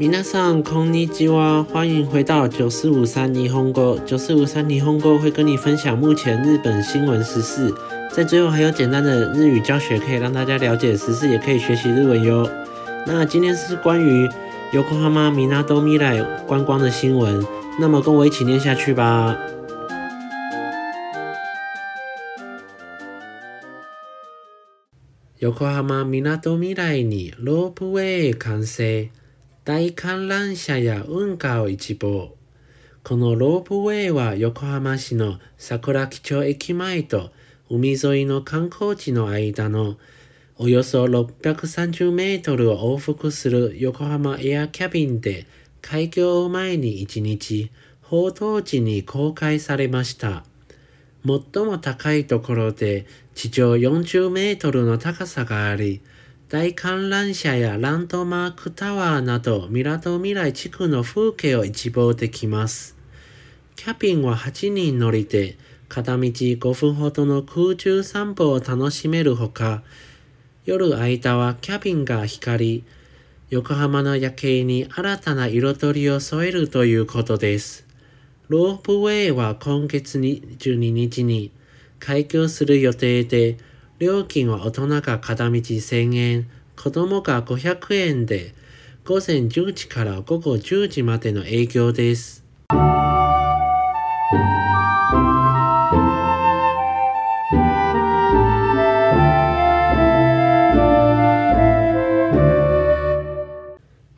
米ん、こ空尼吉は。欢迎回到九四五三霓虹哥。九四五三霓虹哥会跟你分享目前日本新闻时事，在最后还有简单的日语教学，可以让大家了解时事，也可以学习日文哟。那今天是关于 Yokohama Minato Mirai 观光的新闻，那么跟我一起念下去吧。Yokohama Minato Mirai にロープウェイ完成。大観覧車や運河を一望。このロープウェイは横浜市の桜木町駅前と海沿いの観光地の間のおよそ630メートルを往復する横浜エアキャビンで開業を前に1日、報道地に公開されました。最も高いところで地上40メートルの高さがあり、大観覧車やランドマークタワーなど、ミラトみら地区の風景を一望できます。キャピンは8人乗りで、片道5分ほどの空中散歩を楽しめるほか、夜間はキャビンが光り、横浜の夜景に新たな彩りを添えるということです。ロープウェイは今月22日に開業する予定で、料金は大人が片道1000円、子供が500円で、午前10時から午後10時までの営業です。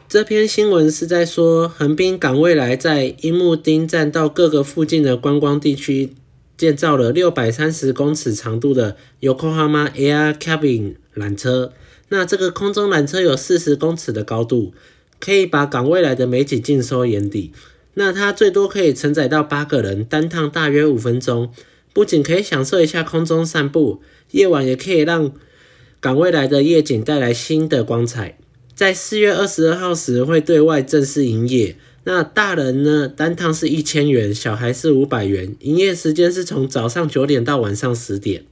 这篇新闻是在说，横滨港未来在樱木町站到各个附近的观光地区建造了六百三十公尺长度的 Yokohama Air Cabin 缆车，那这个空中缆车有四十公尺的高度，可以把港未来的美景尽收眼底。那它最多可以承载到八个人，单趟大约五分钟，不仅可以享受一下空中散步，夜晚也可以让港未来的夜景带来新的光彩。在四月二十二号时会对外正式营业。那大人呢？单趟是一千元，小孩是五百元。营业时间是从早上九点到晚上十点。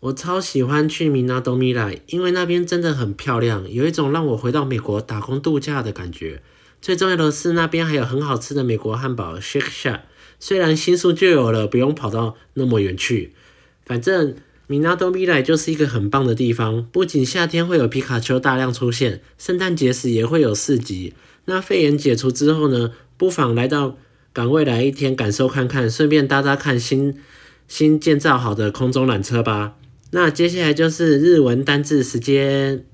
我超喜欢去米纳多米莱，因为那边真的很漂亮，有一种让我回到美国打工度假的感觉。最重要的是，那边还有很好吃的美国汉堡 shake s h c k 虽然新宿就有了，不用跑到那么远去。反正。米纳多米莱就是一个很棒的地方，不仅夏天会有皮卡丘大量出现，圣诞节时也会有市集。那肺炎解除之后呢？不妨来到港未来一天，感受看看，顺便搭搭看新新建造好的空中缆车吧。那接下来就是日文单字时间，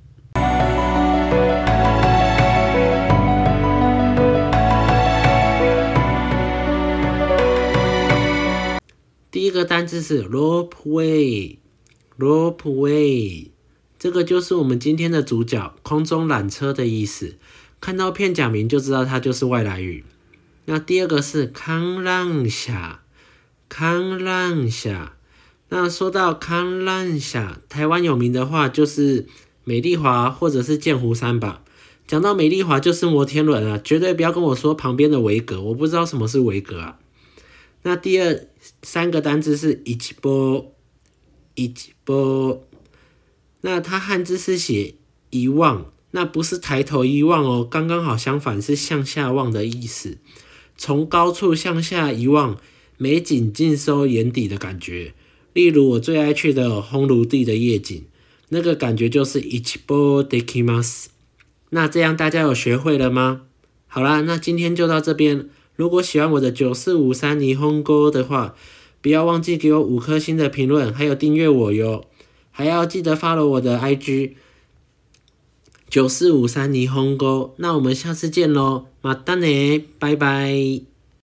第一个单字是 ropeway。Ropeway，这个就是我们今天的主角——空中缆车的意思。看到片假名就知道它就是外来语。那第二个是康浪峡，康浪峡。那说到康浪峡，台湾有名的话就是美丽华或者是剑湖山吧。讲到美丽华，就是摩天轮啊，绝对不要跟我说旁边的维格，我不知道什么是维格啊。那第二三个单字是一波。一眺，那它汉字是写“遗忘，那不是抬头一望哦，刚刚好相反是向下望的意思，从高处向下一望，美景尽收眼底的感觉。例如我最爱去的烘炉地的夜景，那个感觉就是一眺。Dekimas，那这样大家有学会了吗？好啦，那今天就到这边。如果喜欢我的九四五三霓虹哥的话，不要忘记给我五颗星的评论，还有订阅我哟，还要记得发了我的 I G 九四五三霓虹哥。那我们下次见喽，马丹呢，拜拜。